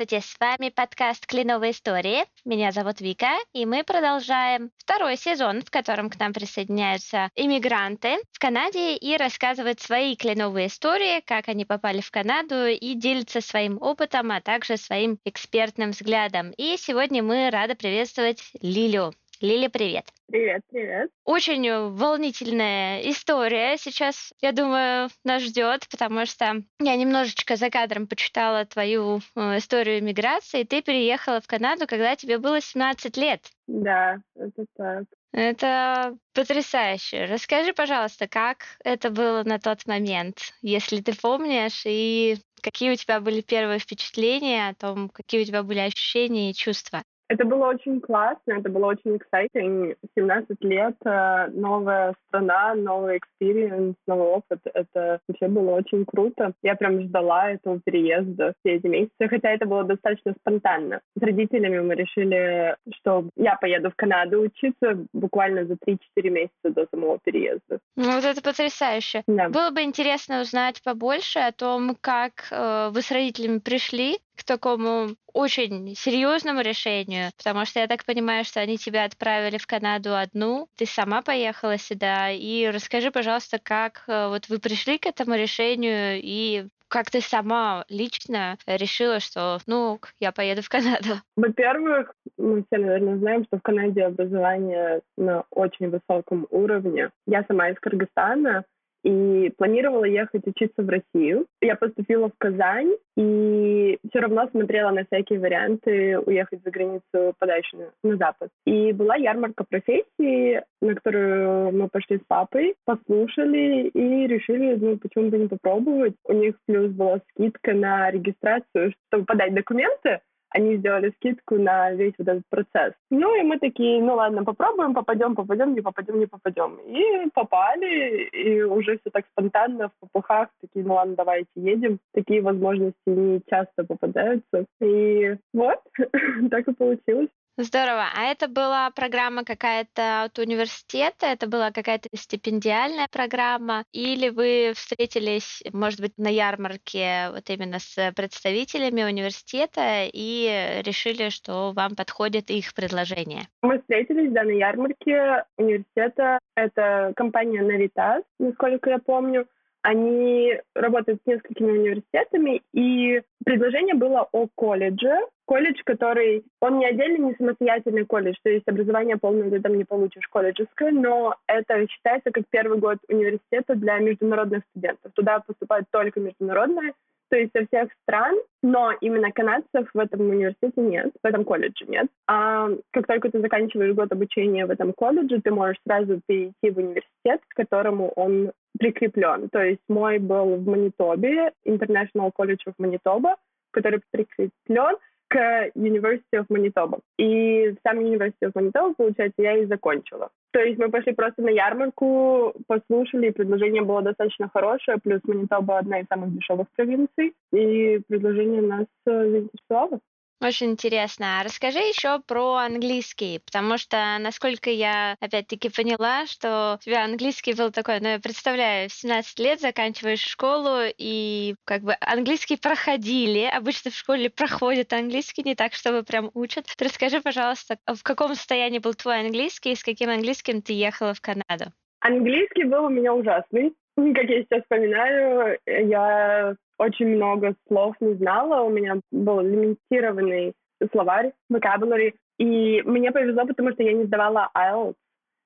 Здравствуйте, с вами подкаст «Кленовые истории». Меня зовут Вика, и мы продолжаем второй сезон, в котором к нам присоединяются иммигранты в Канаде и рассказывают свои кленовые истории, как они попали в Канаду и делятся своим опытом, а также своим экспертным взглядом. И сегодня мы рады приветствовать Лилю. Лиля, привет. Привет, привет. Очень волнительная история сейчас, я думаю, нас ждет, потому что я немножечко за кадром почитала твою э, историю миграции. Ты переехала в Канаду, когда тебе было 17 лет. Да, это так. Это потрясающе. Расскажи, пожалуйста, как это было на тот момент, если ты помнишь, и какие у тебя были первые впечатления о том, какие у тебя были ощущения и чувства. Это было очень классно, это было очень exciting. 17 лет, э, новая страна, новый experience, новый опыт. Это вообще было очень круто. Я прям ждала этого переезда все эти месяцы, хотя это было достаточно спонтанно. С родителями мы решили, что я поеду в Канаду учиться буквально за 3-4 месяца до самого переезда. Ну вот это потрясающе. Да. Было бы интересно узнать побольше о том, как э, вы с родителями пришли к такому очень серьезному решению, потому что я так понимаю, что они тебя отправили в Канаду одну, ты сама поехала сюда, и расскажи, пожалуйста, как э, вот вы пришли к этому решению и как ты сама лично решила, что, ну, я поеду в Канаду? Во-первых, мы все, наверное, знаем, что в Канаде образование на очень высоком уровне. Я сама из Кыргызстана, и планировала ехать учиться в Россию. Я поступила в Казань и все равно смотрела на всякие варианты уехать за границу подальше на, запад. И была ярмарка профессии, на которую мы пошли с папой, послушали и решили, ну, почему бы не попробовать. У них плюс была скидка на регистрацию, чтобы подать документы, они сделали скидку на весь вот этот процесс. Ну и мы такие, ну ладно, попробуем, попадем, попадем, не попадем, не попадем. И попали, и уже все так спонтанно в попухах, такие, ну ладно, давайте едем. Такие возможности не часто попадаются. И вот, так и получилось. Здорово. А это была программа какая-то от университета? Это была какая-то стипендиальная программа? Или вы встретились, может быть, на ярмарке вот именно с представителями университета и решили, что вам подходит их предложение? Мы встретились, да, на ярмарке университета. Это компания Navitas, насколько я помню. Они работают с несколькими университетами, и предложение было о колледже, колледж, который, он не отдельный, не самостоятельный колледж, то есть образование полное ты там не получишь колледжеское, но это считается как первый год университета для международных студентов. Туда поступают только международные, то есть со всех стран, но именно канадцев в этом университете нет, в этом колледже нет. А как только ты заканчиваешь год обучения в этом колледже, ты можешь сразу перейти в университет, к которому он прикреплен. То есть мой был в Манитобе, International College of Manitoba, который прикреплен к University of Manitoba. И сам University of Manitoba, получается, я и закончила. То есть мы пошли просто на ярмарку, послушали, предложение было достаточно хорошее, плюс Манитоба одна из самых дешевых провинций, и предложение нас э, заинтересовало. Очень интересно. А расскажи еще про английский, потому что, насколько я, опять-таки, поняла, что у тебя английский был такой, ну, я представляю, в 17 лет заканчиваешь школу, и как бы английский проходили. Обычно в школе проходят английский, не так, чтобы прям учат. Расскажи, пожалуйста, в каком состоянии был твой английский и с каким английским ты ехала в Канаду? Английский был у меня ужасный. Как я сейчас вспоминаю, я очень много слов не знала, у меня был лимитированный словарь, vocabulary, и мне повезло, потому что я не сдавала IELTS.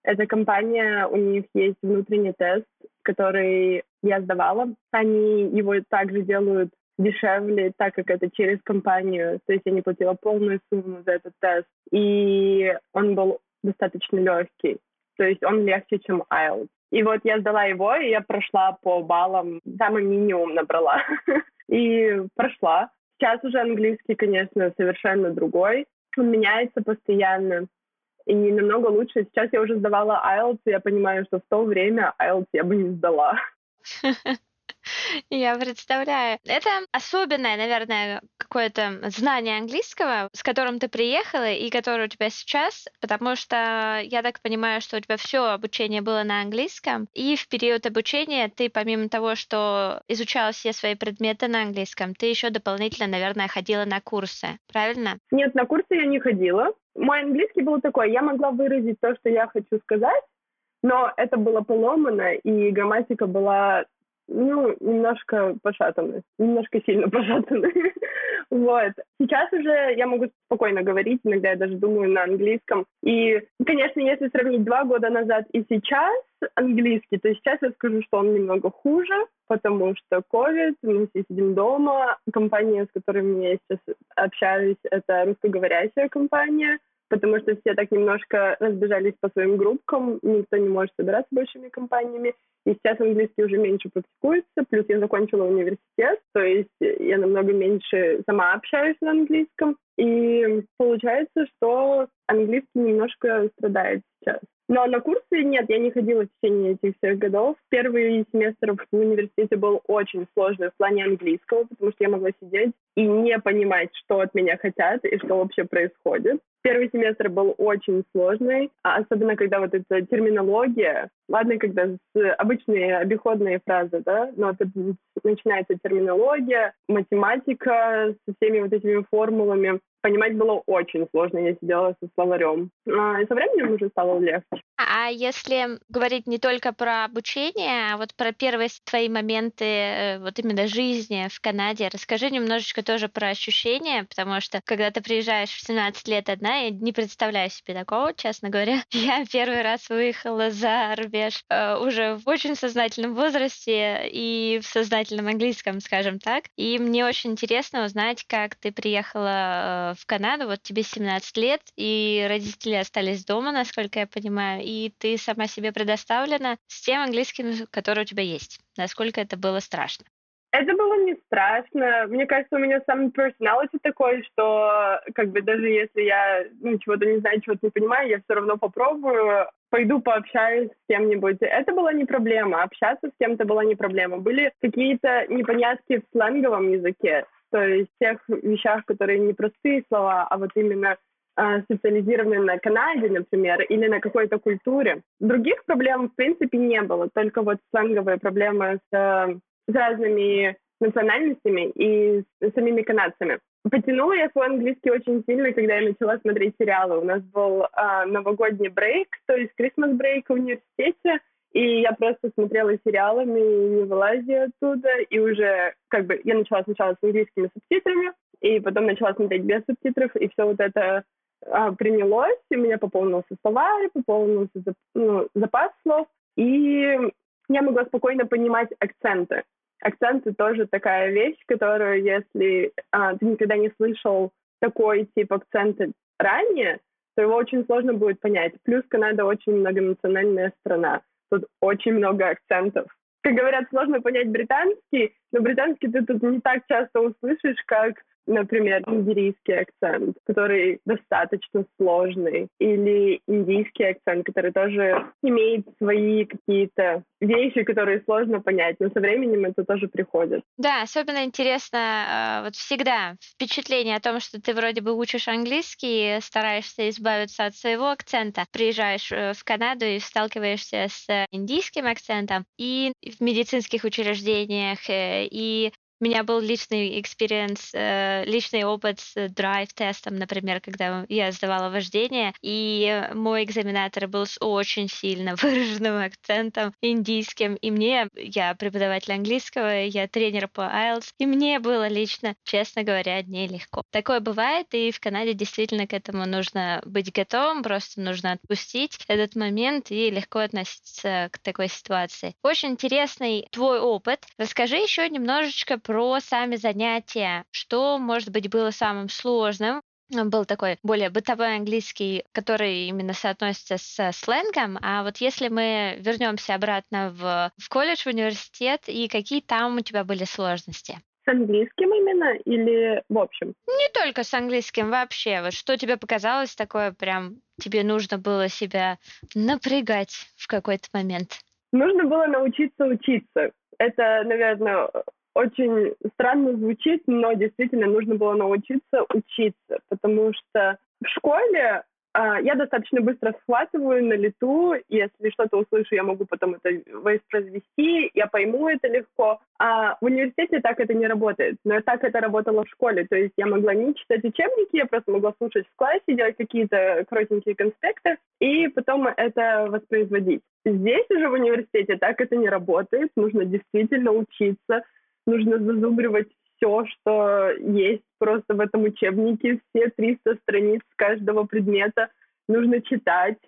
Эта компания, у них есть внутренний тест, который я сдавала. Они его также делают дешевле, так как это через компанию. То есть я не платила полную сумму за этот тест. И он был достаточно легкий. То есть он легче, чем IELTS. И вот я сдала его, и я прошла по баллам, самый минимум набрала. И прошла. Сейчас уже английский, конечно, совершенно другой. Он меняется постоянно и намного лучше. Сейчас я уже сдавала IELTS, и я понимаю, что в то время IELTS я бы не сдала. Я представляю. Это особенная, наверное, какое-то знание английского, с которым ты приехала и которое у тебя сейчас, потому что я так понимаю, что у тебя все обучение было на английском, и в период обучения ты помимо того, что изучала все свои предметы на английском, ты еще дополнительно, наверное, ходила на курсы, правильно? Нет, на курсы я не ходила. Мой английский был такой, я могла выразить то, что я хочу сказать, но это было поломано, и грамматика была ну, немножко пошатаны, немножко сильно пошатаны. вот. Сейчас уже я могу спокойно говорить, иногда я даже думаю на английском. И, конечно, если сравнить два года назад и сейчас английский, то сейчас я скажу, что он немного хуже, потому что COVID, мы все сидим дома. Компания, с которой я сейчас общаюсь, это русскоговорящая компания потому что все так немножко разбежались по своим группкам, никто не может собираться большими компаниями. И сейчас английский уже меньше практикуется, плюс я закончила университет, то есть я намного меньше сама общаюсь на английском. И получается, что английский немножко страдает сейчас. Но на курсы нет, я не ходила в течение этих всех годов. Первый семестр в университете был очень сложный в плане английского, потому что я могла сидеть и не понимать, что от меня хотят и что вообще происходит. Первый семестр был очень сложный, а особенно когда вот эта терминология, ладно, когда обычные обиходные фразы, да, но это начинается терминология, математика со всеми вот этими формулами, понимать было очень сложно. Я сидела со словарем. А, и со временем уже стало легче. А если говорить не только про обучение, а вот про первые твои моменты э, вот именно жизни в Канаде, расскажи немножечко тоже про ощущения, потому что когда ты приезжаешь в 17 лет одна, я не представляю себе такого, честно говоря. Я первый раз выехала за рубеж э, уже в очень сознательном возрасте и в сознательном английском, скажем так. И мне очень интересно узнать, как ты приехала э, в Канаду, вот тебе 17 лет, и родители остались дома, насколько я понимаю, и ты сама себе предоставлена с тем английским, который у тебя есть. Насколько это было страшно? Это было не страшно. Мне кажется, у меня сам personality такой, что как бы даже если я ну, чего-то не знаю, чего-то не понимаю, я все равно попробую, пойду пообщаюсь с кем-нибудь. Это была не проблема. Общаться с кем-то была не проблема. Были какие-то непонятки в сленговом языке то есть тех вещах, которые не простые слова, а вот именно э, специализированные на Канаде, например, или на какой-то культуре. Других проблем, в принципе, не было, только вот сленговые проблемы с, с разными национальностями и с самими канадцами. Потянула я свой английский очень сильно, когда я начала смотреть сериалы. У нас был э, новогодний брейк, то есть Christmas брейк в университете, и я просто смотрела сериалами, не вылазила оттуда, и уже как бы я начала сначала с английскими субтитрами, и потом начала смотреть без субтитров, и все вот это а, принялось, и у меня пополнился словарь, пополнился зап, ну, запас слов, и я могла спокойно понимать акценты. Акценты тоже такая вещь, которую, если а, ты никогда не слышал такой тип акцента ранее, то его очень сложно будет понять. Плюс Канада очень многонациональная страна тут очень много акцентов. Как говорят, сложно понять британский, но британский ты тут не так часто услышишь, как например, индийский акцент, который достаточно сложный, или индийский акцент, который тоже имеет свои какие-то вещи, которые сложно понять, но со временем это тоже приходит. Да, особенно интересно а, вот всегда впечатление о том, что ты вроде бы учишь английский, стараешься избавиться от своего акцента, приезжаешь э, в Канаду и сталкиваешься с индийским акцентом, и в медицинских учреждениях, э, и у меня был личный experience, э, личный опыт с drive test ом, например, когда я сдавала вождение, и мой экзаменатор был с очень сильно выраженным акцентом индийским, и мне, я преподаватель английского, я тренер по IELTS, и мне было лично, честно говоря, нелегко. Такое бывает, и в Канаде действительно к этому нужно быть готовым, просто нужно отпустить этот момент и легко относиться к такой ситуации. Очень интересный твой опыт. Расскажи еще немножечко про сами занятия. Что, может быть, было самым сложным? был такой более бытовой английский, который именно соотносится с сленгом. А вот если мы вернемся обратно в, в колледж, в университет, и какие там у тебя были сложности? С английским именно или в общем? Не только с английским, вообще. Вот что тебе показалось такое прям, тебе нужно было себя напрягать в какой-то момент? Нужно было научиться учиться. Это, наверное, очень странно звучит, но действительно нужно было научиться учиться, потому что в школе а, я достаточно быстро схватываю на лету, если что-то услышу, я могу потом это воспроизвести, я пойму это легко. А в университете так это не работает, но так это работало в школе, то есть я могла не читать учебники, я просто могла слушать в классе, делать какие-то коротенькие конспекты и потом это воспроизводить. Здесь уже в университете так это не работает, нужно действительно учиться, нужно зазубривать все, что есть просто в этом учебнике, все 300 страниц каждого предмета нужно читать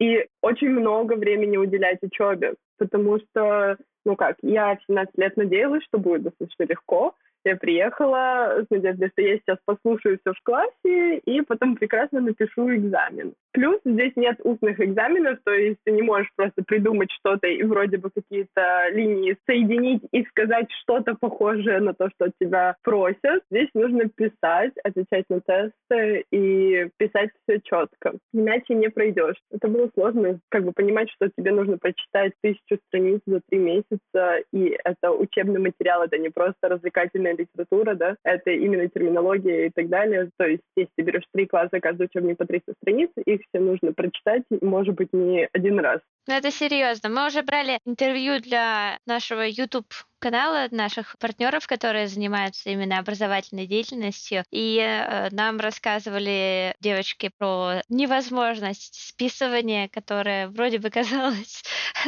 и очень много времени уделять учебе, потому что, ну как, я в 17 лет надеялась, что будет достаточно легко, я приехала с надеждой, что я сейчас послушаю все в классе и потом прекрасно напишу экзамен. Плюс здесь нет устных экзаменов, то есть ты не можешь просто придумать что-то и вроде бы какие-то линии соединить и сказать что-то похожее на то, что тебя просят. Здесь нужно писать, отвечать на тесты и писать все четко. Иначе не пройдешь. Это было сложно, как бы понимать, что тебе нужно прочитать тысячу страниц за три месяца, и это учебный материал, это не просто развлекательная литература, да, это именно терминология и так далее. То есть, если ты берешь три класса, каждый учебник по 300 страниц, их все нужно прочитать, может быть, не один раз. Ну, это серьезно. Мы уже брали интервью для нашего YouTube канала наших партнеров, которые занимаются именно образовательной деятельностью, и э, нам рассказывали девочки про невозможность списывания, которая вроде бы казалась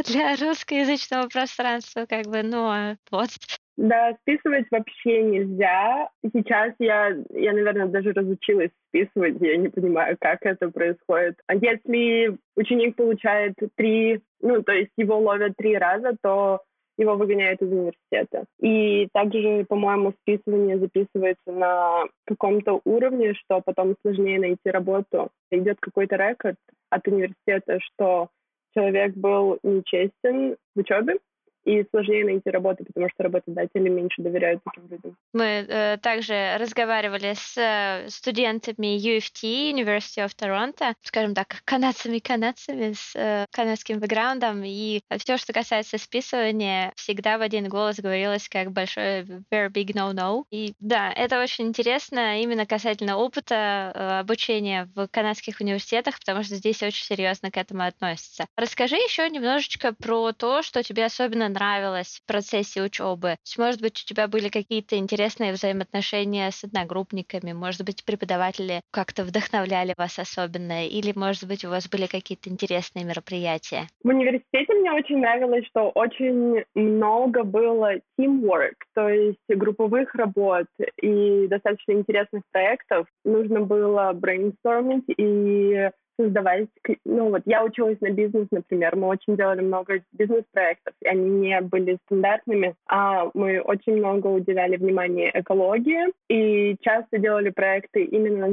для русскоязычного пространства как бы, ну вот да, списывать вообще нельзя. Сейчас я, я, наверное, даже разучилась списывать, я не понимаю, как это происходит. А если ученик получает три, ну, то есть его ловят три раза, то его выгоняют из университета. И также, по-моему, списывание записывается на каком-то уровне, что потом сложнее найти работу. Идет какой-то рекорд от университета, что человек был нечестен в учебе, и сложнее найти работу, потому что работодатели меньше доверяют таким людям. Мы э, также разговаривали с э, студентами UFT, University of Toronto, скажем так, канадцами-канадцами с э, канадским бэкграундом, и все, что касается списывания, всегда в один голос говорилось как большой very big no-no. И да, это очень интересно именно касательно опыта э, обучения в канадских университетах, потому что здесь очень серьезно к этому относятся. Расскажи еще немножечко про то, что тебе особенно нравилось в процессе учебы? Может быть, у тебя были какие-то интересные взаимоотношения с одногруппниками? Может быть, преподаватели как-то вдохновляли вас особенно? Или, может быть, у вас были какие-то интересные мероприятия? В университете мне очень нравилось, что очень много было teamwork, то есть групповых работ и достаточно интересных проектов. Нужно было brainstorming и создавать, ну вот я училась на бизнес, например, мы очень делали много бизнес-проектов, и они не были стандартными, а мы очень много уделяли внимания экологии и часто делали проекты именно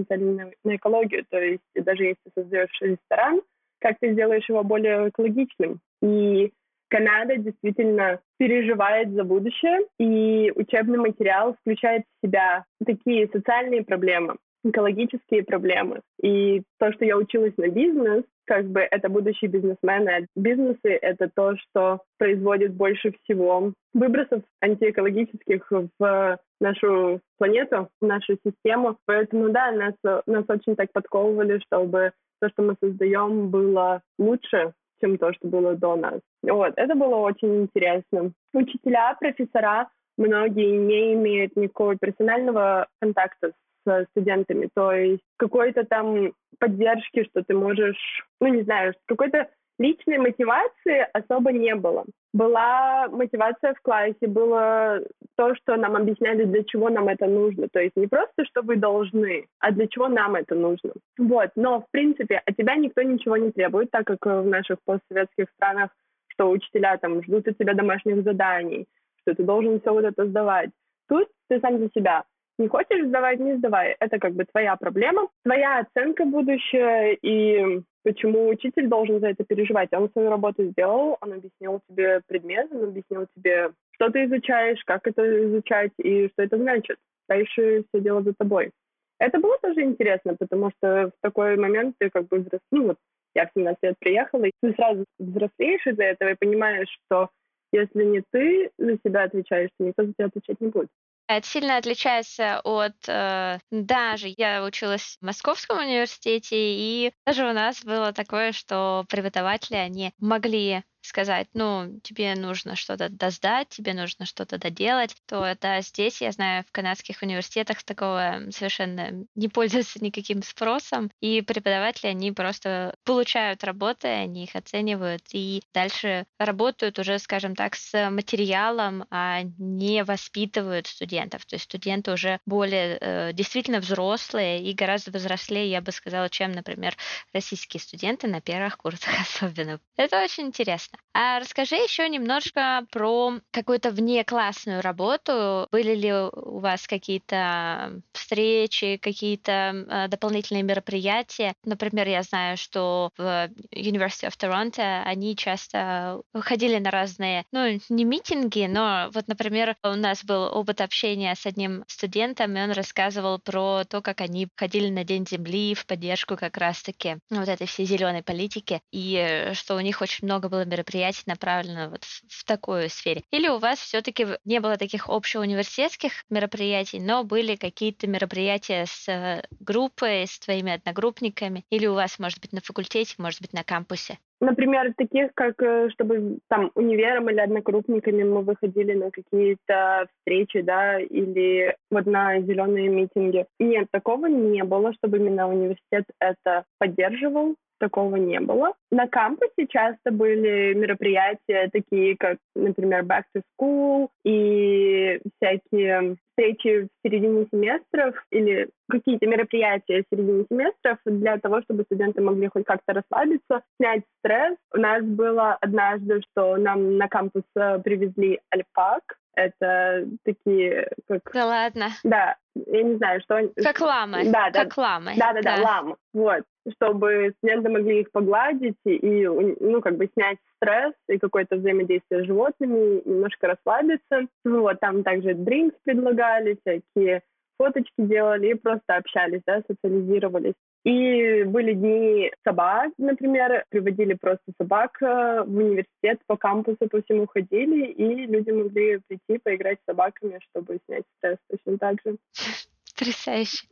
на экологию, то есть даже если создаешь ресторан, как ты сделаешь его более экологичным. И Канада действительно переживает за будущее, и учебный материал включает в себя такие социальные проблемы, экологические проблемы. И то, что я училась на бизнес, как бы это будущие бизнесмены. А бизнесы — это то, что производит больше всего выбросов антиэкологических в нашу планету, в нашу систему. Поэтому, да, нас, нас очень так подковывали, чтобы то, что мы создаем, было лучше, чем то, что было до нас. Вот, это было очень интересно. Учителя, профессора, многие не имеют никакого персонального контакта с студентами, то есть какой-то там поддержки, что ты можешь, ну не знаю, какой-то личной мотивации особо не было. Была мотивация в классе, было то, что нам объясняли, для чего нам это нужно. То есть не просто, что вы должны, а для чего нам это нужно. Вот. Но, в принципе, от тебя никто ничего не требует, так как в наших постсоветских странах, что учителя там ждут от тебя домашних заданий, что ты должен все вот это сдавать. Тут ты сам за себя. Не хочешь сдавать, не сдавай. Это как бы твоя проблема, твоя оценка будущее, и почему учитель должен за это переживать. Он свою работу сделал, он объяснил тебе предмет, он объяснил тебе, что ты изучаешь, как это изучать и что это значит. Дальше все дело за тобой. Это было тоже интересно, потому что в такой момент ты как бы взрос... ну вот я в 17 лет приехала, и ты сразу взрослеешь из-за этого и понимаешь, что если не ты за себя отвечаешь, то никто за тебя отвечать не будет. Это сильно отличается от э, даже я училась в Московском университете, и даже у нас было такое, что преподаватели, они могли сказать, ну, тебе нужно что-то досдать, тебе нужно что-то доделать, то это здесь, я знаю, в канадских университетах такого совершенно не пользуется никаким спросом, и преподаватели, они просто получают работы, они их оценивают, и дальше работают уже, скажем так, с материалом, а не воспитывают студентов. То есть студенты уже более э, действительно взрослые и гораздо взрослее, я бы сказала, чем, например, российские студенты на первых курсах особенно. Это очень интересно. А расскажи еще немножко про какую-то внеклассную работу. Были ли у вас какие-то встречи, какие-то э, дополнительные мероприятия? Например, я знаю, что в University of Toronto они часто ходили на разные, ну, не митинги, но вот, например, у нас был опыт общения с одним студентом, и он рассказывал про то, как они ходили на День Земли в поддержку как раз-таки вот этой всей зеленой политики, и э, что у них очень много было мероприятий мероприятий направлено вот в такой сфере? Или у вас все-таки не было таких общеуниверситетских мероприятий, но были какие-то мероприятия с э, группой, с твоими одногруппниками? Или у вас, может быть, на факультете, может быть, на кампусе? Например, таких, как э, чтобы там универом или однокрупниками мы выходили на какие-то встречи, да, или вот на зеленые митинги. Нет, такого не было, чтобы именно университет это поддерживал такого не было. На кампусе часто были мероприятия, такие как, например, Back to School и всякие встречи в середине семестров или какие-то мероприятия в середине семестров для того, чтобы студенты могли хоть как-то расслабиться, снять стресс. У нас было однажды, что нам на кампус э, привезли альпак, это такие как... Да ладно? Да, я не знаю, что они... Как ламы. Да, да. Как ламы. Да, да, да, да, ламы. Вот. Чтобы студенты могли их погладить и, ну, как бы снять стресс и какое-то взаимодействие с животными, немножко расслабиться. Ну, вот, там также дринкс предлагали, всякие фоточки делали и просто общались, да, социализировались. И были дни собак, например, приводили просто собак э, в университет, по кампусу по всему ходили, и люди могли прийти поиграть с собаками, чтобы снять стресс точно так же. Потрясающе.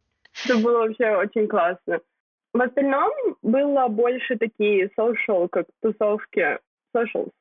Это было вообще очень классно. В остальном было больше такие social, как тусовки, socials,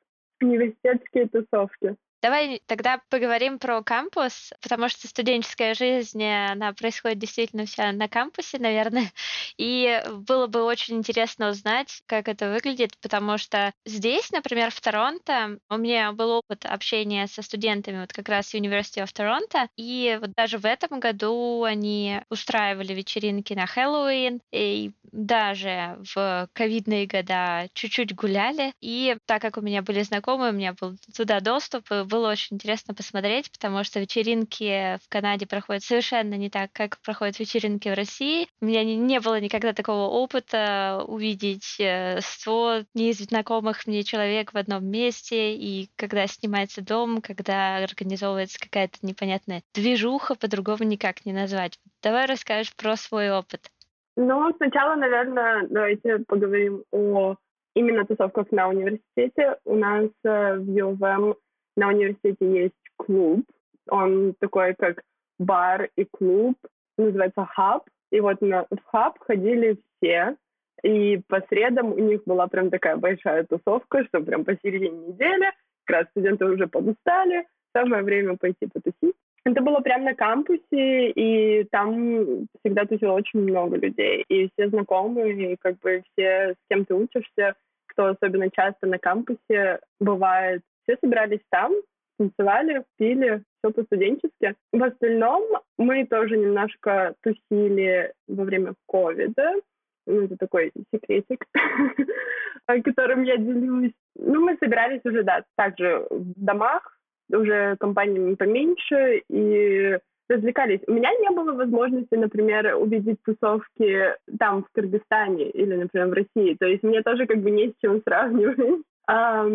университетские тусовки. Давай тогда поговорим про кампус, потому что студенческая жизнь, она происходит действительно вся на кампусе, наверное. И было бы очень интересно узнать, как это выглядит, потому что здесь, например, в Торонто, у меня был опыт общения со студентами вот как раз University of Toronto, и вот даже в этом году они устраивали вечеринки на Хэллоуин, и даже в ковидные года чуть-чуть гуляли. И так как у меня были знакомые, у меня был туда доступ, было очень интересно посмотреть, потому что вечеринки в Канаде проходят совершенно не так, как проходят вечеринки в России. У меня не, не было никогда такого опыта увидеть 100 э, незнакомых мне человек в одном месте, и когда снимается дом, когда организовывается какая-то непонятная движуха, по-другому никак не назвать. Давай расскажешь про свой опыт. Ну, сначала, наверное, давайте поговорим о именно тусовках на университете. У нас э, в ЮВМ на университете есть клуб. Он такой, как бар и клуб. Называется хаб. И вот на, в хаб ходили все. И по средам у них была прям такая большая тусовка, что прям посередине недели. Как раз студенты уже подустали. Самое время пойти потусить. Это было прямо на кампусе, и там всегда тусило очень много людей. И все знакомые, и как бы все, с кем ты учишься, кто особенно часто на кампусе бывает, все собирались там, танцевали, пили, все по-студенчески. В остальном мы тоже немножко тусили во время ковида. Ну, это такой секретик, которым я делюсь. Ну, мы собирались уже, да, также в домах, уже компаниями поменьше, и развлекались. У меня не было возможности, например, увидеть тусовки там, в Кыргызстане или, например, в России. То есть мне тоже как бы не с чем сравнивать. А,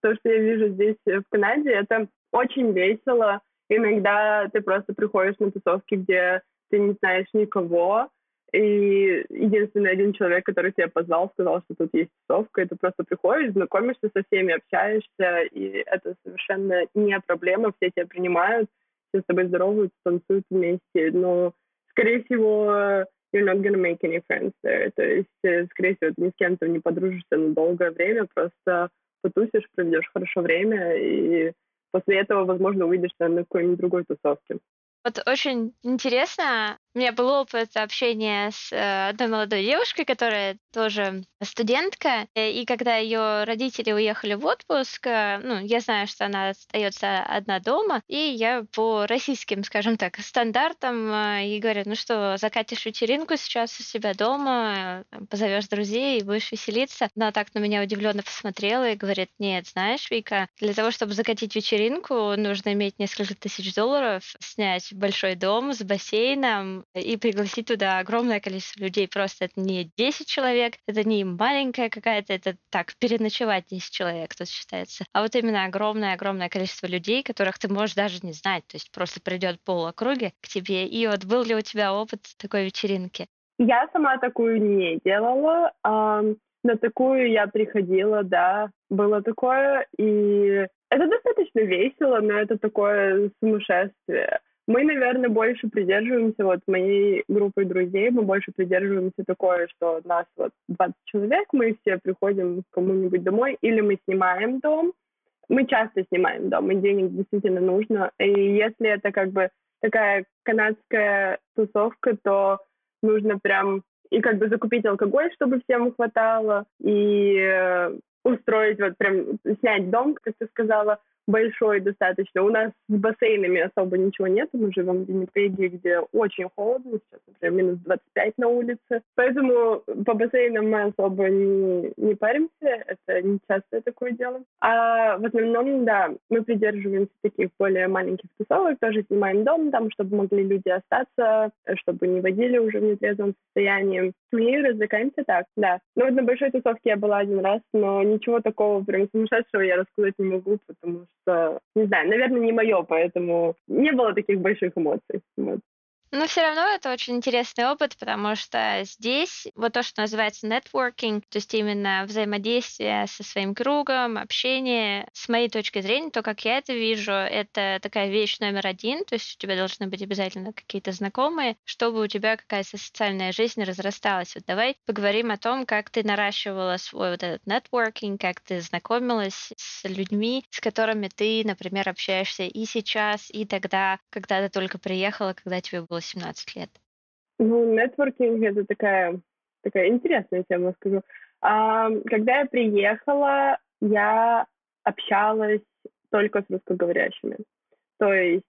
то, что я вижу здесь, э, в Канаде, это очень весело. Иногда ты просто приходишь на тусовки, где ты не знаешь никого, И единственный один человек, который тебя позвал, сказал, что тут есть тусовка, и ты просто приходишь, знакомишься со всеми, общаешься, и это совершенно не проблема, все тебя принимают, все с тобой здороваются, танцуют вместе, но, скорее всего, you're not gonna make any friends there. То есть, э, скорее всего, ты ни с кем-то не подружишься на долгое время, просто потусишь, проведешь хорошо время, и после этого, возможно, увидишься на какой-нибудь другой тусовке. Вот очень интересно, у меня был опыт общения с э, одной молодой девушкой, которая тоже студентка, э, и когда ее родители уехали в отпуск, э, ну, я знаю, что она остается одна дома, и я по российским, скажем так, стандартам ей говорю, ну что, закатишь вечеринку сейчас у себя дома, позовешь друзей и будешь веселиться. Она так на меня удивленно посмотрела и говорит, нет, знаешь, Вика, для того, чтобы закатить вечеринку, нужно иметь несколько тысяч долларов, снять большой дом с бассейном, и пригласить туда огромное количество людей. Просто это не 10 человек, это не маленькая какая-то, это так, переночевать 10 человек тут считается. А вот именно огромное-огромное количество людей, которых ты можешь даже не знать. То есть просто придет пол округи к тебе. И вот был ли у тебя опыт такой вечеринки? Я сама такую не делала. А на такую я приходила, да, было такое. И это достаточно весело, но это такое сумасшествие. Мы, наверное, больше придерживаемся, вот моей группой друзей, мы больше придерживаемся такое, что нас вот 20 человек, мы все приходим к кому-нибудь домой, или мы снимаем дом, мы часто снимаем дом, и денег действительно нужно, и если это как бы такая канадская тусовка, то нужно прям и как бы закупить алкоголь, чтобы всем хватало, и э, устроить вот прям снять дом, как ты сказала, большой достаточно. У нас с бассейнами особо ничего нет. Мы живем в Виннипеге, где очень холодно. Сейчас, например, минус 25 на улице. Поэтому по бассейнам мы особо не, не паримся. Это не часто такое дело. А в основном, да, мы придерживаемся таких более маленьких тусовок. Тоже снимаем дом там, чтобы могли люди остаться, чтобы не водили уже в нетрезвом состоянии. И развлекаемся так, да. Ну вот на большой тусовке я была один раз, но ничего такого прям сумасшедшего я рассказать не могу, потому что, не знаю, наверное, не мое, поэтому не было таких больших эмоций. Вот. Но все равно это очень интересный опыт, потому что здесь вот то, что называется networking, то есть именно взаимодействие со своим кругом, общение, с моей точки зрения, то, как я это вижу, это такая вещь номер один, то есть у тебя должны быть обязательно какие-то знакомые, чтобы у тебя какая-то социальная жизнь разрасталась. Вот давай поговорим о том, как ты наращивала свой вот этот networking, как ты знакомилась с людьми, с которыми ты, например, общаешься и сейчас, и тогда, когда ты только приехала, когда тебе было 18 лет? Ну, нетворкинг — это такая, такая интересная тема, скажу. А, когда я приехала, я общалась только с русскоговорящими. То есть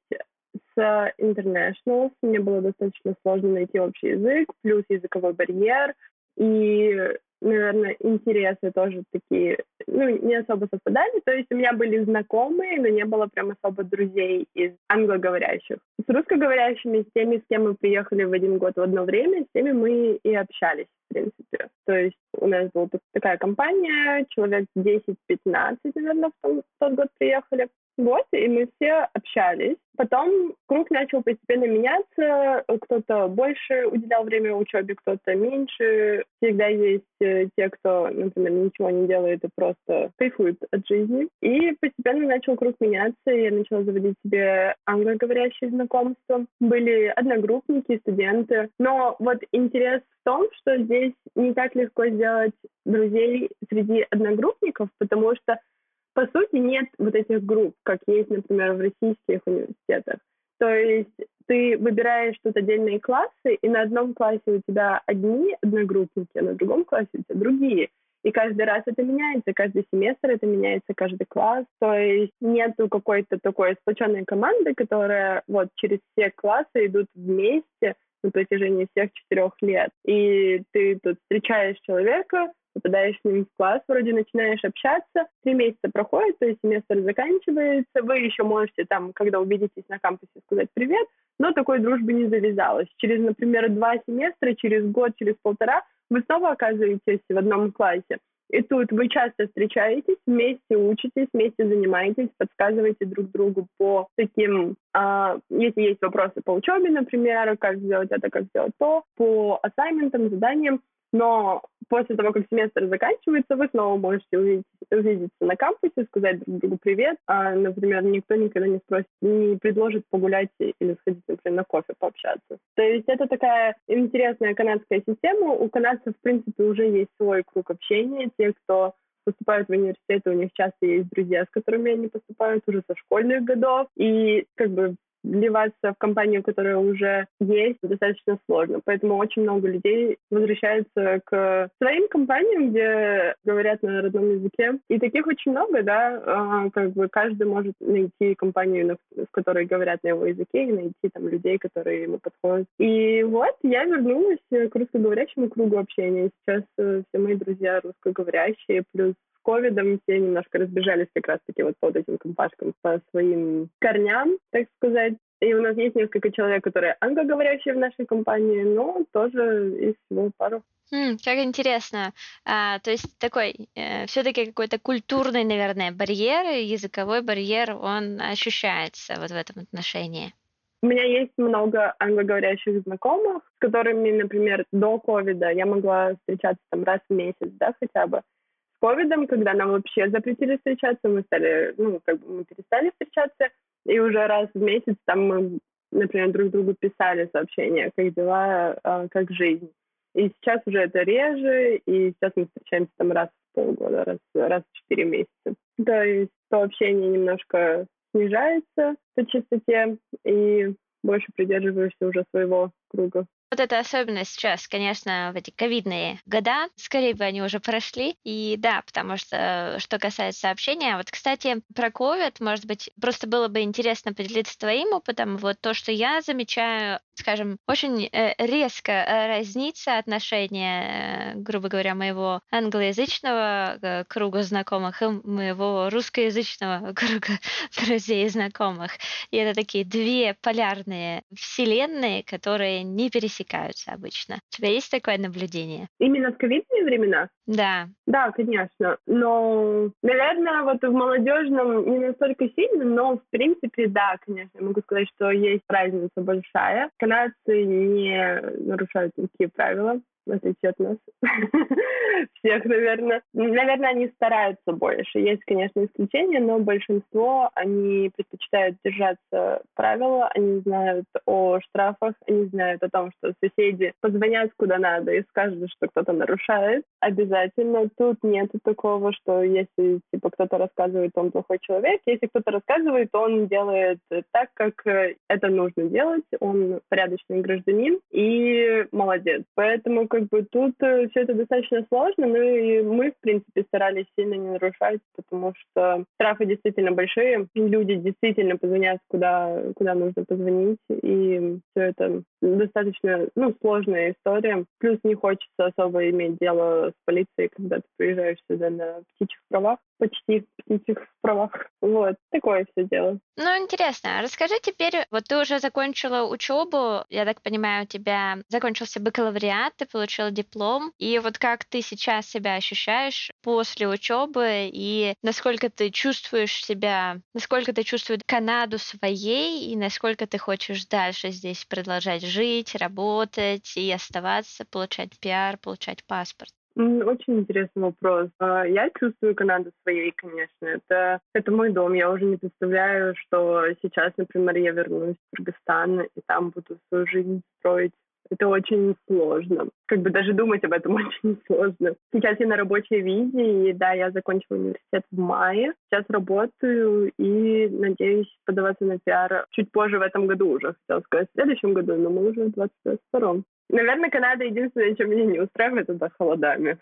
с internationals мне было достаточно сложно найти общий язык, плюс языковой барьер. И наверное, интересы тоже такие, ну, не особо совпадали. То есть у меня были знакомые, но не было прям особо друзей из англоговорящих. С русскоговорящими, с теми, с кем мы приехали в один год в одно время, с теми мы и общались, в принципе. То есть у нас была такая компания, человек 10-15, наверное, в, тот год приехали. Вот, и мы все общались. Потом круг начал постепенно меняться. Кто-то больше уделял время учебе, кто-то меньше. Всегда есть э, те, кто, например, ничего не делает и просто кайфует от жизни. И постепенно начал круг меняться. Я начала заводить себе англоговорящие знакомства. Были одногруппники, студенты. Но вот интерес в том, что здесь не так легко сделать друзей среди одногруппников, потому что по сути, нет вот этих групп, как есть, например, в российских университетах. То есть ты выбираешь тут отдельные классы, и на одном классе у тебя одни одногруппники, а на другом классе у тебя другие. И каждый раз это меняется, каждый семестр это меняется, каждый класс. То есть нету какой-то такой сплоченной команды, которая вот через все классы идут вместе на протяжении всех четырех лет. И ты тут встречаешь человека, попадаешь с ним в класс, вроде начинаешь общаться, три месяца проходит, то есть семестр заканчивается, вы еще можете там, когда увидитесь на кампусе, сказать привет, но такой дружбы не завязалось. Через, например, два семестра, через год, через полтора вы снова оказываетесь в одном классе. И тут вы часто встречаетесь, вместе учитесь, вместе занимаетесь, подсказываете друг другу по таким, а, если есть вопросы по учебе, например, как сделать это, как сделать то, по ассайментам, заданиям, но после того, как семестр заканчивается, вы снова можете увидеть, увидеться на кампусе, сказать друг другу привет. А, например, никто никогда не спросит, не предложит погулять или сходить, например, на кофе пообщаться. То есть это такая интересная канадская система. У канадцев, в принципе, уже есть свой круг общения. Те, кто поступают в университеты, у них часто есть друзья, с которыми они поступают уже со школьных годов. И как бы вливаться в компанию, которая уже есть, достаточно сложно. Поэтому очень много людей возвращаются к своим компаниям, где говорят на родном языке. И таких очень много, да, а, как бы каждый может найти компанию, с которой говорят на его языке, и найти там людей, которые ему подходят. И вот я вернулась к русскоговорящему кругу общения. Сейчас э, все мои друзья русскоговорящие, плюс ковидом все немножко разбежались как раз-таки вот под этим компашкам по своим корням, так сказать. И у нас есть несколько человек, которые англоговорящие в нашей компании, но тоже есть всего пару. Mm, как интересно. А, то есть такой э, все-таки какой-то культурный, наверное, барьер, языковой барьер, он ощущается вот в этом отношении. У меня есть много англоговорящих знакомых, с которыми, например, до ковида я могла встречаться там раз в месяц, да, хотя бы ковидом, когда нам вообще запретили встречаться, мы стали, ну, как бы мы перестали встречаться, и уже раз в месяц там мы, например, друг другу писали сообщения, как дела, а, как жизнь. И сейчас уже это реже, и сейчас мы встречаемся там раз в полгода, раз, раз в четыре месяца. То есть то общение немножко снижается по частоте, и больше придерживаешься уже своего круга. Вот это особенно сейчас, конечно, в эти ковидные года, скорее бы они уже прошли. И да, потому что, что касается общения, вот, кстати, про ковид, может быть, просто было бы интересно поделиться твоим опытом. Вот то, что я замечаю, скажем, очень э, резко э, разнится отношение, э, грубо говоря, моего англоязычного круга знакомых и моего русскоязычного круга друзей и знакомых. И это такие две полярные вселенные, которые не пересекаются пересекаются обычно. У тебя есть такое наблюдение? Именно в ковидные времена? Да. Да, конечно. Но, наверное, вот в молодежном не настолько сильно, но в принципе, да, конечно. Я могу сказать, что есть разница большая. Канадцы не нарушают никакие правила в отличие от нас. Всех, наверное. Наверное, они стараются больше. Есть, конечно, исключения, но большинство, они предпочитают держаться правила, они знают о штрафах, они знают о том, что соседи позвонят куда надо и скажут, что кто-то нарушает. Обязательно. Тут нет такого, что если типа кто-то рассказывает, он плохой человек. Если кто-то рассказывает, он делает так, как это нужно делать. Он порядочный гражданин и молодец. Поэтому как бы тут э, все это достаточно сложно, ну и мы, в принципе, старались сильно не нарушать, потому что штрафы действительно большие, люди действительно позвонят, куда, куда нужно позвонить, и все это достаточно ну, сложная история. Плюс не хочется особо иметь дело с полицией, когда ты приезжаешь сюда на птичьих правах, почти птичьих правах. Вот, такое все дело. Ну, интересно. Расскажи теперь, вот ты уже закончила учебу, я так понимаю, у тебя закончился бакалавриат, ты получила диплом, и вот как ты сейчас себя ощущаешь после учебы, и насколько ты чувствуешь себя, насколько ты чувствуешь Канаду своей, и насколько ты хочешь дальше здесь продолжать жить, работать и оставаться, получать пиар, получать паспорт? Очень интересный вопрос. А, я чувствую Канаду своей, конечно. Это, это мой дом. Я уже не представляю, что сейчас, например, я вернусь в Кыргызстан и там буду свою жизнь строить. Это очень сложно. Как бы даже думать об этом очень сложно. Сейчас я на рабочей визе, и да, я закончила университет в мае. Сейчас работаю и надеюсь подаваться на пиар чуть позже в этом году уже. Хотела сказать в следующем году, но мы уже в 2022. Наверное, Канада единственное, чем меня не устраивает, это холодами.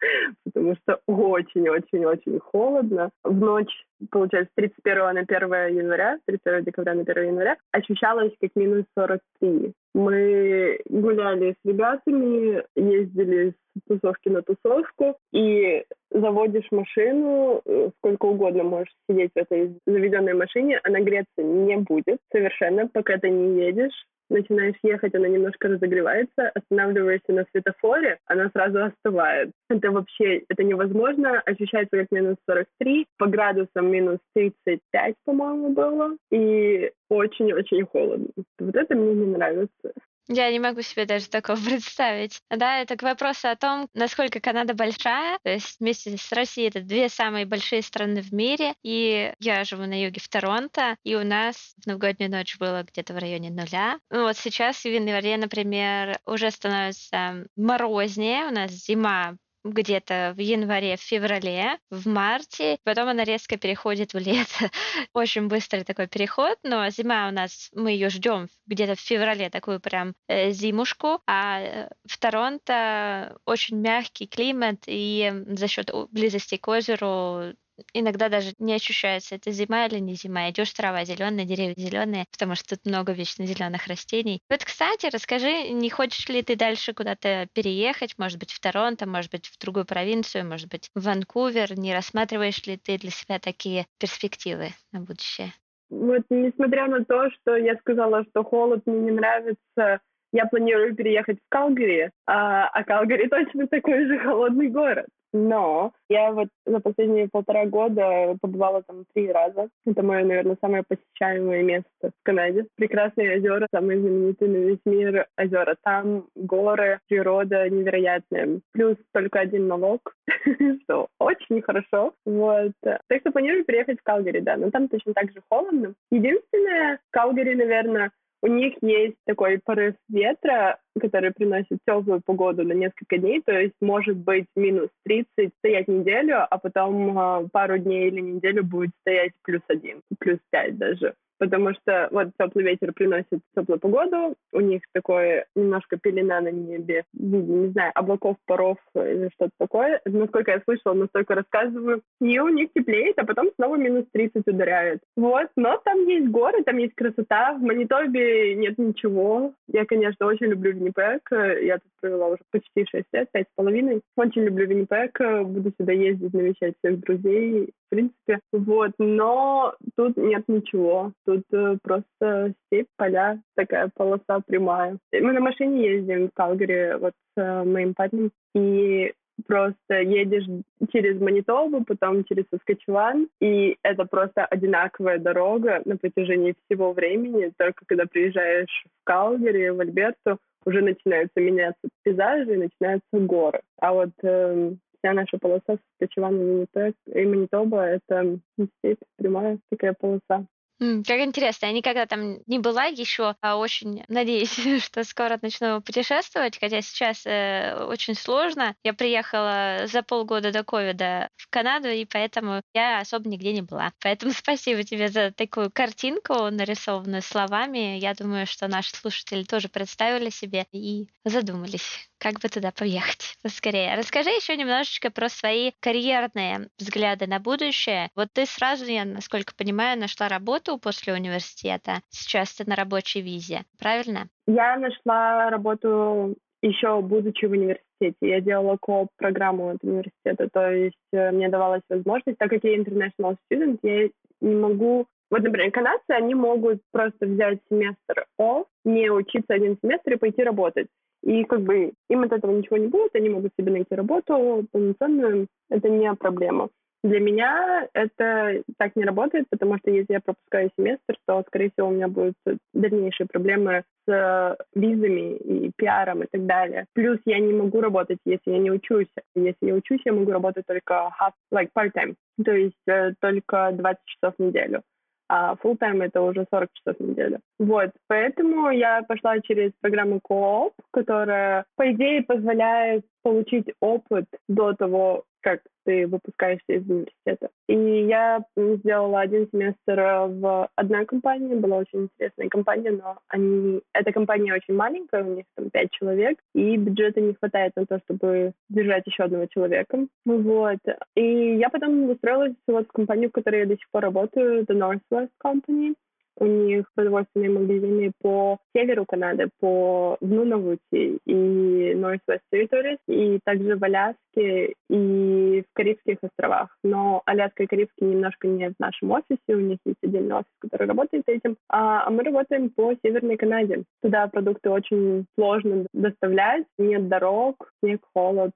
Потому что очень-очень-очень холодно. В ночь, получается, с 31 на 1 января, 31 декабря на 1 января, ощущалось как минус 43. Мы гуляли с ребятами, ездили с тусовки на тусовку, и заводишь машину, э, сколько угодно можешь сидеть в этой заведенной машине, она греться не будет совершенно, пока ты не едешь начинаешь ехать, она немножко разогревается, останавливаешься на светофоре, она сразу остывает. Это вообще, это невозможно, ощущается как минус 43, по градусам минус 35, по-моему, было, и очень-очень холодно. Вот это мне не нравится. Я не могу себе даже такого представить. Да, это к вопросу о том, насколько Канада большая. То есть вместе с Россией это две самые большие страны в мире. И я живу на юге в Торонто, и у нас в новогоднюю ночь было где-то в районе нуля. Ну вот сейчас в январе, например, уже становится морознее. У нас зима где-то в январе, в феврале, в марте. Потом она резко переходит в лето. Очень быстрый такой переход, но зима у нас, мы ее ждем где-то в феврале, такую прям э, зимушку. А э, в Торонто очень мягкий климат, и за счет близости к озеру иногда даже не ощущается, это зима или не зима. Идешь трава зеленая, деревья зеленые, потому что тут много вечно зеленых растений. Вот, кстати, расскажи, не хочешь ли ты дальше куда-то переехать, может быть, в Торонто, может быть, в другую провинцию, может быть, в Ванкувер? Не рассматриваешь ли ты для себя такие перспективы на будущее? Вот, несмотря на то, что я сказала, что холод мне не нравится, я планирую переехать в Калгари, а, а Калгари точно такой же холодный город. Но я вот за последние полтора года побывала там три раза. Это мое, наверное, самое посещаемое место в Канаде. Прекрасные озера, самые знаменитые на весь мир озера. Там горы, природа невероятная. Плюс только один налог, что очень хорошо. Вот. Так что планирую переехать в Калгари, да. Но там точно так же холодно. Единственное, в Калгари, наверное, у них есть такой порыв ветра, который приносит теплую погоду на несколько дней, то есть может быть минус 30, стоять неделю, а потом э, пару дней или неделю будет стоять плюс один, плюс пять даже потому что вот теплый ветер приносит теплую погоду, у них такое немножко пелена на небе, не знаю, облаков, паров или что-то такое. Насколько я слышала, настолько рассказываю. И у них теплеет, а потом снова минус 30 ударяет. Вот, но там есть горы, там есть красота. В Манитобе нет ничего. Я, конечно, очень люблю Виннипек. Я тут провела уже почти 6 лет, пять с половиной. Очень люблю Виннипек. Буду сюда ездить, навещать всех друзей принципе. Вот, но тут нет ничего. Тут э, просто степь, поля, такая полоса прямая. Мы на машине ездим в Калгари вот с э, моим парнем, и просто едешь через Манитобу, потом через Саскачеван, и это просто одинаковая дорога на протяжении всего времени. Только когда приезжаешь в Калгари, в Альберту, уже начинаются меняться пейзажи и начинаются горы. А вот э, вся наша полоса Сачевана и Манитоба — это степь, прямая такая полоса. Как интересно, я никогда там не была еще, а очень надеюсь, что скоро начну путешествовать, хотя сейчас э, очень сложно. Я приехала за полгода до ковида в Канаду, и поэтому я особо нигде не была. Поэтому спасибо тебе за такую картинку, нарисованную словами. Я думаю, что наши слушатели тоже представили себе и задумались как бы туда поехать поскорее. Расскажи еще немножечко про свои карьерные взгляды на будущее. Вот ты сразу, я насколько понимаю, нашла работу после университета. Сейчас ты на рабочей визе, правильно? Я нашла работу еще будучи в университете. Я делала кооп-программу от университета, то есть э, мне давалась возможность, так как я international student, я не могу вот, например, канадцы, они могут просто взять семестр off, не учиться один семестр и пойти работать. И как бы им от этого ничего не будет, они могут себе найти работу полноценную, это не проблема. Для меня это так не работает, потому что если я пропускаю семестр, то, скорее всего, у меня будут дальнейшие проблемы с визами и пиаром и так далее. Плюс я не могу работать, если я не учусь. Если я учусь, я могу работать только half, like part-time, то есть э, только 20 часов в неделю а full time это уже 40 часов в неделю. Вот, поэтому я пошла через программу Coop, которая, по идее, позволяет получить опыт до того, как ты выпускаешься из университета. И я сделала один семестр в одной компании, была очень интересная компания, но они... эта компания очень маленькая, у них там пять человек, и бюджета не хватает на то, чтобы держать еще одного человека. Вот. И я потом устроилась вот в компанию, в которой я до сих пор работаю, The Northwest Company. У них продовольственные магазины по северу Канады, по Нунавути и Northwest Territories, и также в Аляске и в Карибских островах. Но Аляска и Карибские немножко не в нашем офисе, у них есть отдельный офис, который работает этим, а, а мы работаем по Северной Канаде. Туда продукты очень сложно доставлять, нет дорог, снег, холод,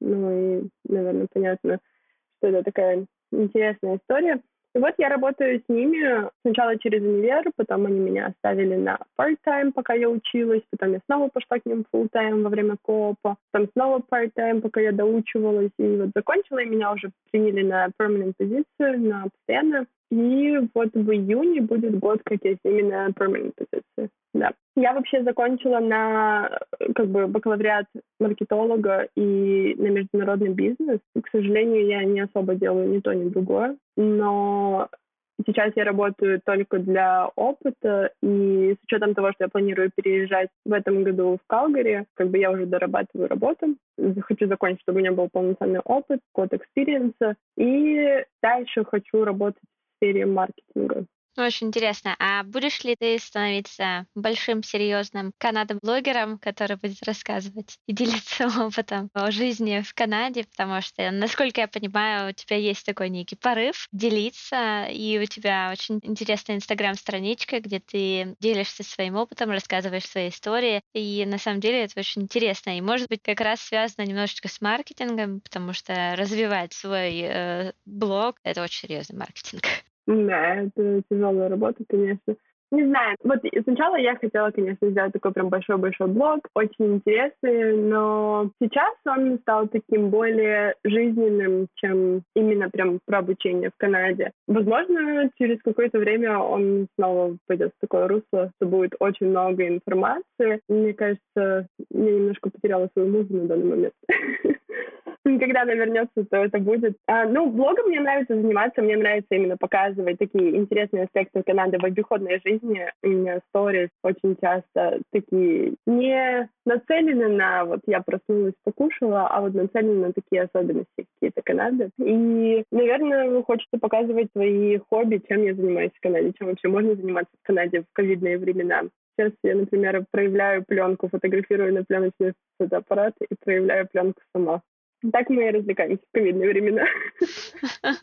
ну и, наверное, понятно, что это такая интересная история. И вот я работаю с ними сначала через универ, потом они меня оставили на part-time, пока я училась, потом я снова пошла к ним full-time во время коопа, потом снова part-time, пока я доучивалась, и вот закончила, и меня уже приняли на permanent позицию, на постоянную. И вот в июне будет год, как я на permanent позиции. Да. Я вообще закончила на как бы бакалавриат маркетолога и на международный бизнес. К сожалению, я не особо делаю ни то, ни другое. Но Сейчас я работаю только для опыта, и с учетом того, что я планирую переезжать в этом году в Калгари, как бы я уже дорабатываю работу. Хочу закончить, чтобы у меня был полноценный опыт, код экспириенса, и дальше хочу работать сфере маркетинга. Очень интересно. А будешь ли ты становиться большим, серьезным канадо-блогером, который будет рассказывать и делиться опытом о жизни в Канаде? Потому что, насколько я понимаю, у тебя есть такой некий порыв делиться, и у тебя очень интересная инстаграм-страничка, где ты делишься своим опытом, рассказываешь свои истории. И на самом деле это очень интересно. И может быть как раз связано немножечко с маркетингом, потому что развивать свой э, блог — это очень серьезный маркетинг. Да, это тяжелая работа, конечно. Не знаю. Вот сначала я хотела, конечно, сделать такой прям большой-большой блог, очень интересный, но сейчас он стал таким более жизненным, чем именно прям про обучение в Канаде. Возможно, через какое-то время он снова пойдет в такое русло, что будет очень много информации. Мне кажется, я немножко потеряла свою музыку на данный момент. когда она вернется, то это будет. А, ну, блогом мне нравится заниматься, мне нравится именно показывать такие интересные аспекты Канады в обиходной жизни. У меня сторис очень часто такие не нацелены на вот я проснулась, покушала, а вот нацелены на такие особенности какие-то Канады. И, наверное, хочется показывать свои хобби, чем я занимаюсь в Канаде, чем вообще можно заниматься в Канаде в ковидные времена. Сейчас я, например, проявляю пленку, фотографирую на пленочный фотоаппарат и проявляю пленку сама. Так мы и развлекаемся в ковидные времена.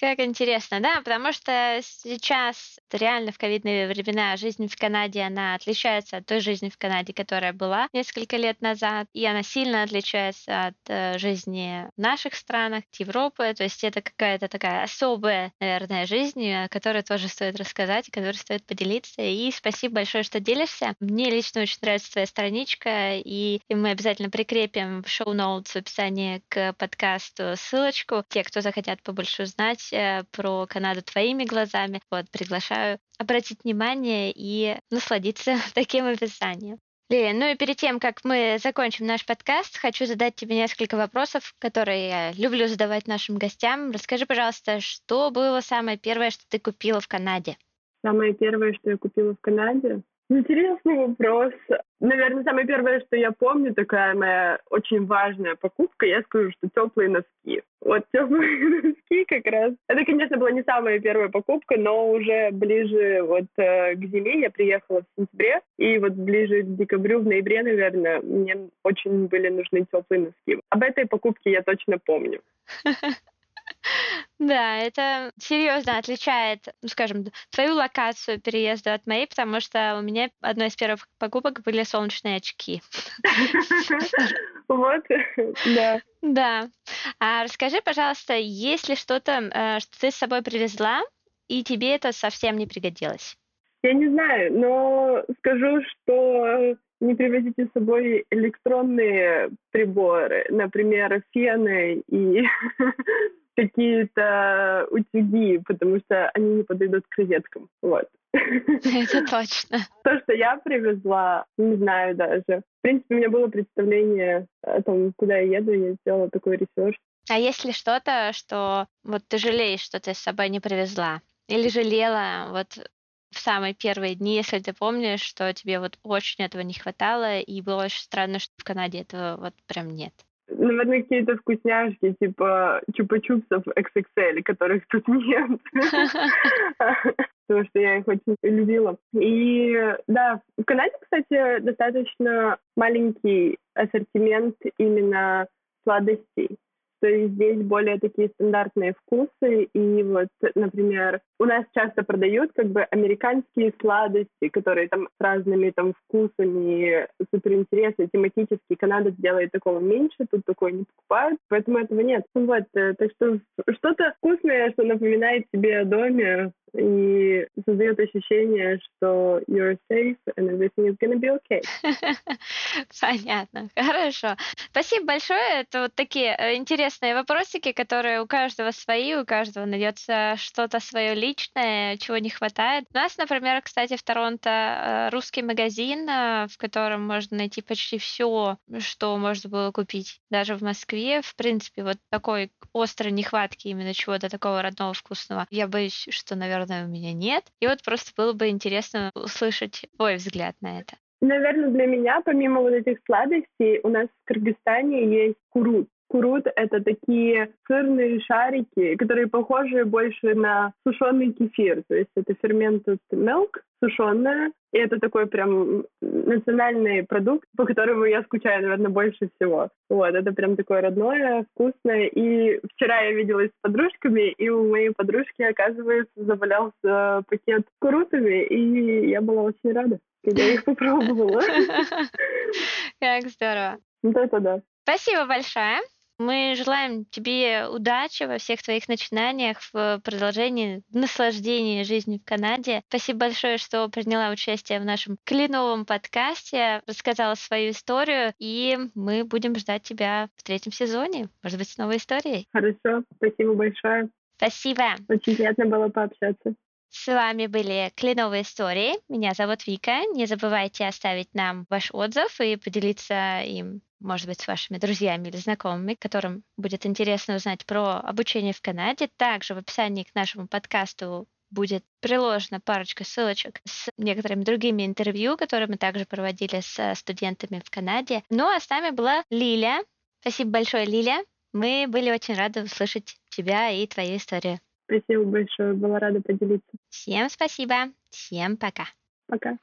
Как интересно, да, потому что сейчас реально в ковидные времена жизнь в Канаде, она отличается от той жизни в Канаде, которая была несколько лет назад, и она сильно отличается от э, жизни в наших странах, Европы, то есть это какая-то такая особая, наверное, жизнь, о которой тоже стоит рассказать, о которой стоит поделиться, и спасибо большое, что делишься. Мне лично очень нравится твоя страничка, и мы обязательно прикрепим в шоу-ноутс в описании описании к подкасту ссылочку. Те, кто захотят побольше узнать э, про Канаду твоими глазами, вот, приглашаю обратить внимание и насладиться таким описанием. Лилия, ну и перед тем, как мы закончим наш подкаст, хочу задать тебе несколько вопросов, которые я люблю задавать нашим гостям. Расскажи, пожалуйста, что было самое первое, что ты купила в Канаде? Самое первое, что я купила в Канаде? Интересный вопрос. Наверное, самое первое, что я помню, такая моя очень важная покупка, я скажу, что теплые носки. Вот теплые носки как раз. Это, конечно, была не самая первая покупка, но уже ближе вот э, к зиме я приехала в сентябре, и вот ближе к декабрю, в ноябре, наверное, мне очень были нужны теплые носки. Об этой покупке я точно помню. Да, это серьезно отличает, ну, скажем, твою локацию переезда от моей, потому что у меня одной из первых покупок были солнечные очки. Вот, да. Да. А расскажи, пожалуйста, есть ли что-то, э, что ты с собой привезла, и тебе это совсем не пригодилось? Я не знаю, но скажу, что не привозите с собой электронные приборы, например, фены и какие-то утюги, потому что они не подойдут к розеткам. Вот. Это точно. То, что я привезла, не знаю даже. В принципе, у меня было представление о том, куда я еду, я сделала такой research. А есть ли что-то, что вот ты жалеешь, что ты с собой не привезла? Или жалела вот в самые первые дни, если ты помнишь, что тебе вот очень этого не хватало, и было очень странно, что в Канаде этого вот прям нет? Наверное, какие-то вкусняшки, типа чупа-чупсов XXL, которых тут нет. Потому что я их очень любила. И да, в Канаде, кстати, достаточно маленький ассортимент именно сладостей. То есть здесь более такие стандартные вкусы. И вот, например, у нас часто продают как бы американские сладости, которые там с разными там вкусами, супер интересные, тематические. Канада сделает такого меньше, тут такое не покупают, поэтому этого нет. Вот, э, так что что-то вкусное, что напоминает тебе о доме, и создает ощущение, что you're safe and everything is gonna be okay. Понятно, хорошо. Спасибо большое. Это вот такие э, интересные вопросики, которые у каждого свои, у каждого найдется что-то свое личное, чего не хватает. У нас, например, кстати, в Торонто э, русский магазин, э, в котором можно найти почти все, что можно было купить. Даже в Москве, в принципе, вот такой острой нехватки именно чего-то такого родного, вкусного. Я боюсь, что, наверное, наверное, у меня нет. И вот просто было бы интересно услышать твой взгляд на это. Наверное, для меня, помимо вот этих сладостей, у нас в Кыргызстане есть курут. Курут — это такие сырные шарики, которые похожи больше на сушеный кефир. То есть это fermented milk, сушеная. И это такой прям национальный продукт, по которому я скучаю, наверное, больше всего. Вот, это прям такое родное, вкусное. И вчера я виделась с подружками, и у моей подружки, оказывается, завалялся пакет с курутами, и я была очень рада, когда я их попробовала. Как здорово. Вот это да. Спасибо большое. Мы желаем тебе удачи во всех твоих начинаниях, в продолжении наслаждения жизнью в Канаде. Спасибо большое, что приняла участие в нашем кленовом подкасте, рассказала свою историю, и мы будем ждать тебя в третьем сезоне, может быть, с новой историей. Хорошо, спасибо большое. Спасибо. Очень приятно было пообщаться. С вами были Кленовые истории. Меня зовут Вика. Не забывайте оставить нам ваш отзыв и поделиться им может быть, с вашими друзьями или знакомыми, которым будет интересно узнать про обучение в Канаде. Также в описании к нашему подкасту будет приложена парочка ссылочек с некоторыми другими интервью, которые мы также проводили с студентами в Канаде. Ну а с нами была Лиля. Спасибо большое, Лиля. Мы были очень рады услышать тебя и твою историю. Спасибо большое, была рада поделиться. Всем спасибо, всем пока. Пока.